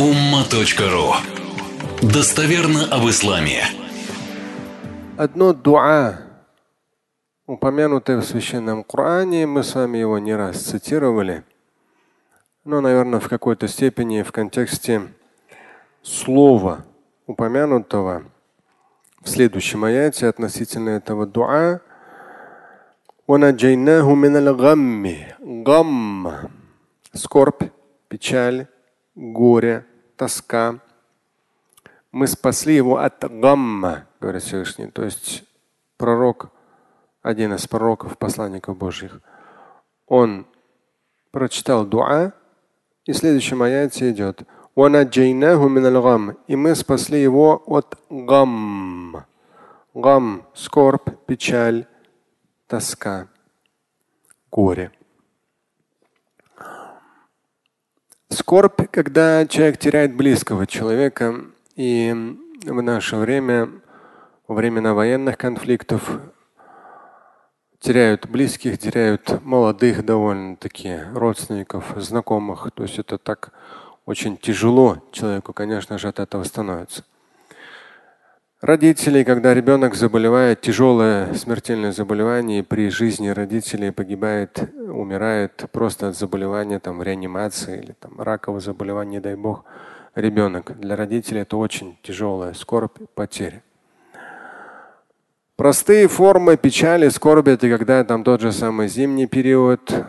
umma.ru Достоверно об исламе. Одно дуа, упомянутое в священном Коране, мы с вами его не раз цитировали, но, наверное, в какой-то степени в контексте слова, упомянутого в следующем аяте относительно этого дуа. Гам. Скорбь, печаль, горе, тоска. Мы спасли его от гамма, говорит Всевышний. То есть пророк, один из пророков, посланников Божьих, он прочитал дуа, и в следующем аяте идет. И мы спасли его от гам. Гам – скорбь, печаль, тоска, горе. Скорбь, когда человек теряет близкого человека, и в наше время, во времена военных конфликтов, теряют близких, теряют молодых довольно-таки родственников, знакомых. То есть это так очень тяжело человеку, конечно же, от этого становится. Родители, когда ребенок заболевает, тяжелое смертельное заболевание, при жизни родителей погибает, умирает просто от заболевания там, в реанимации или там, ракового заболевания, не дай бог, ребенок. Для родителей это очень тяжелая скорбь, потеря. Простые формы печали, скорби – это когда там тот же самый зимний период,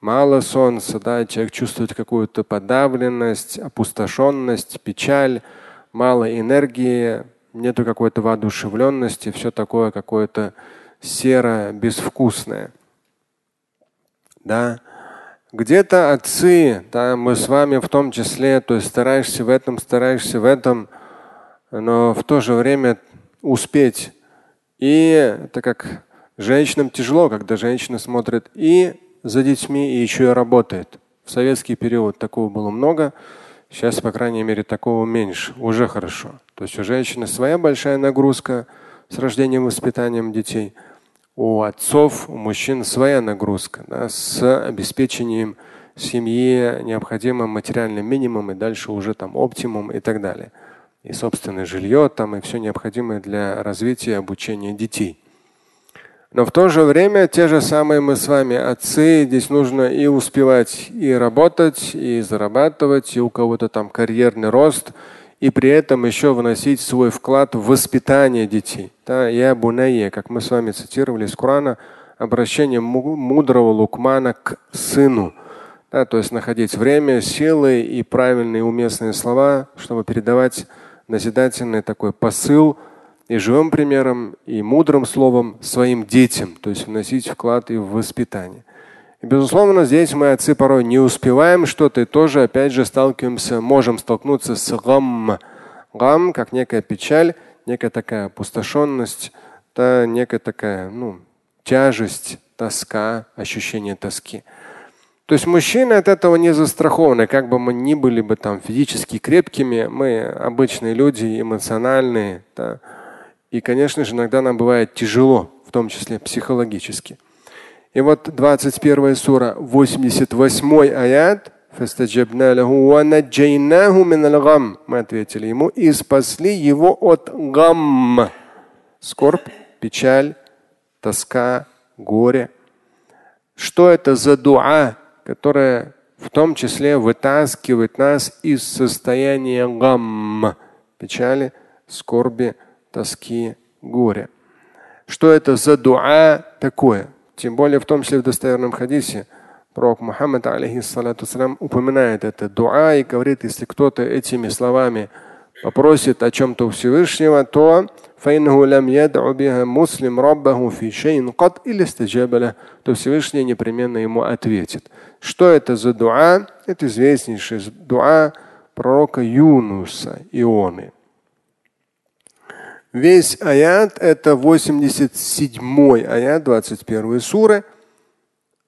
мало солнца, да, человек чувствует какую-то подавленность, опустошенность, печаль, мало энергии, нету какой-то воодушевленности, все такое какое-то серое, безвкусное. Да. Где-то отцы, да, мы с вами в том числе, то есть стараешься в этом, стараешься в этом, но в то же время успеть. И это как женщинам тяжело, когда женщина смотрит и за детьми, и еще и работает. В советский период такого было много. Сейчас, по крайней мере, такого меньше. Уже хорошо. То есть у женщины своя большая нагрузка с рождением и воспитанием детей. У отцов, у мужчин своя нагрузка да, с обеспечением семьи необходимым материальным минимум и дальше уже там оптимум и так далее. И собственное жилье там и все необходимое для развития и обучения детей. Но в то же время те же самые мы с вами отцы, здесь нужно и успевать и работать, и зарабатывать, и у кого-то там карьерный рост, и при этом еще вносить свой вклад в воспитание детей. Да, я бунайя, как мы с вами цитировали из Корана, обращение мудрого Лукмана к сыну. Да, то есть находить время, силы и правильные уместные слова, чтобы передавать назидательный такой посыл – и живым примером, и мудрым словом своим детям, то есть вносить вклад и в воспитание. И, безусловно, здесь мы, отцы, порой не успеваем что-то и тоже, опять же, сталкиваемся, можем столкнуться с гам. Гам как некая печаль, некая такая опустошенность, да, некая такая ну, тяжесть, тоска, ощущение тоски. То есть мужчины от этого не застрахованы, как бы мы ни были бы там физически крепкими, мы обычные люди, эмоциональные. Да. И, конечно же, иногда нам бывает тяжело, в том числе психологически. И вот 21 сура, 88 аят. Мы ответили ему и спасли его от гам. Скорбь, печаль, тоска, горе. Что это за дуа, которая в том числе вытаскивает нас из состояния гам, печали, скорби, тоски, горя. Что это за дуа такое? Тем более в том числе в достоверном хадисе пророк Мухаммад алейхиссалату упоминает это дуа и говорит, если кто-то этими словами попросит о чем-то Всевышнего, то муслим то Всевышний непременно ему ответит. Что это за дуа? Это известнейший дуа пророка Юнуса Ионы. Весь аят это 87 аят 21 суры.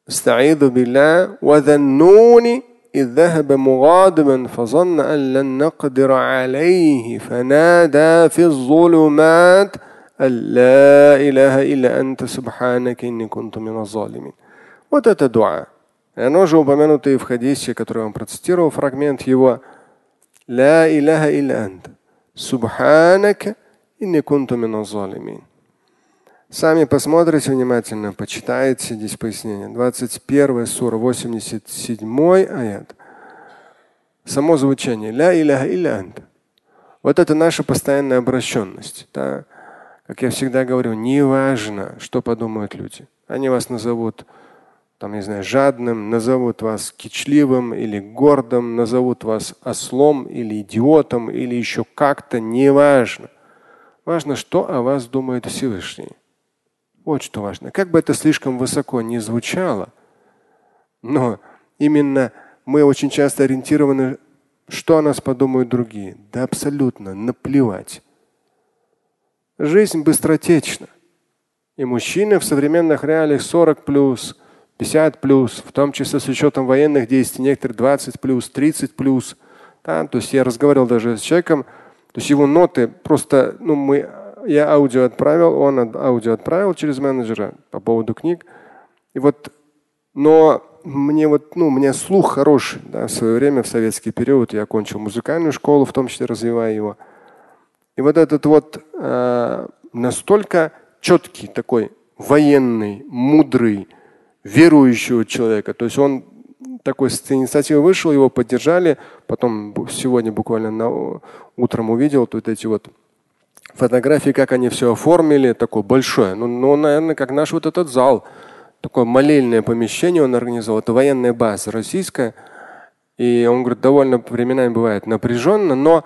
استعيذ بالله وذنون إذ ذهب مغاضبا فظن أن لن نقدر عليه فنادى في الظلمات أن لا إله إلا أنت سبحانك إني كنت من الظالمين. Вот это дуа. И оно же упомянуто и в хадисе, который я вам процитировал, фрагмент его – لا إله إلا أنت سبحانك Сами посмотрите внимательно, почитайте здесь пояснение. 21 сура, 87 аят. Само звучание. Ля иляха иля ант. Вот это наша постоянная обращенность. Да? Как я всегда говорю, не важно, что подумают люди. Они вас назовут там, не знаю, жадным, назовут вас кичливым или гордым, назовут вас ослом или идиотом или еще как-то, неважно. Важно, что о вас думает Всевышний. Вот что важно. Как бы это слишком высоко не звучало, но именно мы очень часто ориентированы, что о нас подумают другие. Да абсолютно наплевать. Жизнь быстротечна. И мужчины в современных реалиях 40 плюс, 50 плюс, в том числе с учетом военных действий, некоторые 20 плюс, 30 плюс. Да? То есть я разговаривал даже с человеком, то есть его ноты просто, ну, мы я аудио отправил, он аудио отправил через менеджера по поводу книг. И вот, но мне вот, ну, у меня слух хороший. Да, в свое время, в советский период, я окончил музыкальную школу, в том числе развивая его. И вот этот вот э, настолько четкий такой военный, мудрый, верующего человека. То есть он такой с инициативы вышел, его поддержали. Потом сегодня буквально на, утром увидел вот эти вот фотографии, как они все оформили, такое большое. Ну, ну, наверное, как наш вот этот зал. Такое молельное помещение он организовал. Это военная база российская. И он говорит, довольно временами бывает напряженно, но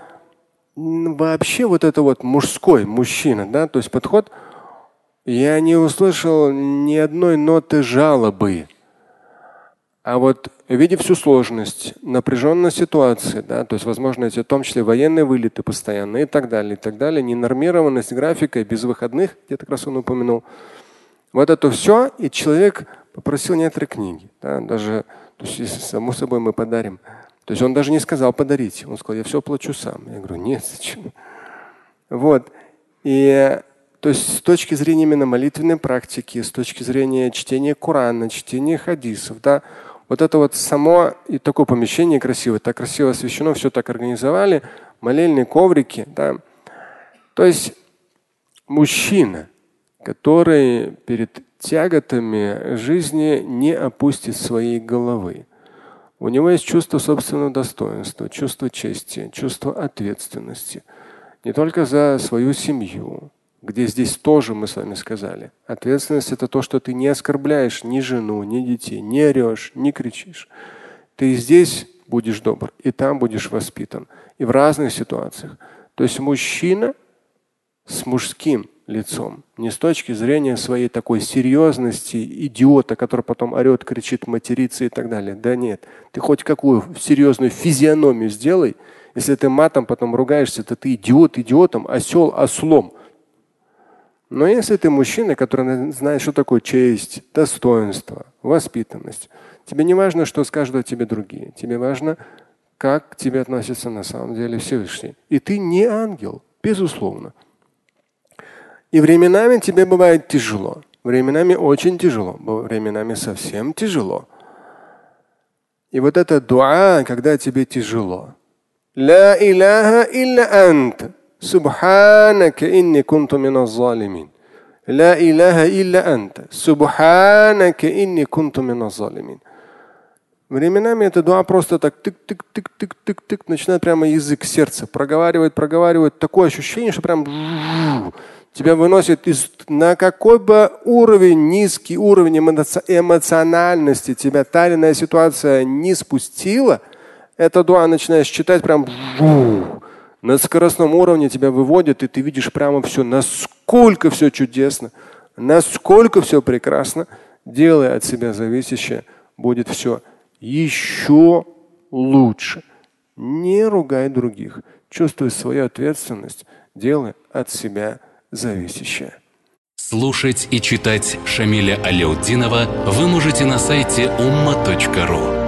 вообще вот это вот мужской мужчина, да, то есть подход, я не услышал ни одной ноты жалобы. А вот видя всю сложность, напряженность ситуации, да, то есть, возможно, эти в том числе военные вылеты постоянно и так далее, и так далее, ненормированность графика без выходных, где-то как раз он упомянул. Вот это все, и человек попросил некоторые книги. Да, даже, то есть, само собой, мы подарим. То есть он даже не сказал подарить. Он сказал, я все плачу сам. Я говорю, нет, зачем? Вот. И то есть с точки зрения именно молитвенной практики, с точки зрения чтения Корана, чтения хадисов, да, вот это вот само и такое помещение красивое, так красиво освещено, все так организовали, молельные коврики. Да. То есть мужчина, который перед тяготами жизни не опустит своей головы. У него есть чувство собственного достоинства, чувство чести, чувство ответственности. Не только за свою семью, где здесь тоже мы с вами сказали. Ответственность это то, что ты не оскорбляешь ни жену, ни детей, не орешь, не кричишь. Ты здесь будешь добр, и там будешь воспитан. И в разных ситуациях. То есть мужчина с мужским лицом, не с точки зрения своей такой серьезности, идиота, который потом орет, кричит, матерится и так далее. Да нет. Ты хоть какую серьезную физиономию сделай, если ты матом потом ругаешься, то ты идиот идиотом, осел ослом. Но если ты мужчина, который знает, что такое честь, достоинство, воспитанность, тебе не важно, что скажут о тебе другие. Тебе важно, как к тебе относится на самом деле Всевышний. И ты не ангел, безусловно. И временами тебе бывает тяжело. Временами очень тяжело. Временами совсем тяжело. И вот это дуа, когда тебе тяжело. Ла иляха илля ант. سبحانك إني كنت من الظالمين لا إله إلا أنت سبحانك إني كنت من الظالمين Временами эта дуа просто так тык-тык-тык-тык-тык-тык начинает прямо язык, сердце проговаривает, проговаривает. Такое ощущение, что прям тебя выносит из на какой бы уровень, низкий уровень эмоциональности тебя та или иная ситуация не спустила, эта дуа начинаешь читать прям на скоростном уровне тебя выводит, и ты видишь прямо все, насколько все чудесно, насколько все прекрасно, делая от себя зависящее, будет все еще лучше. Не ругай других, чувствуй свою ответственность, делай от себя зависящее. Слушать и читать Шамиля Аляутдинова вы можете на сайте umma.ru.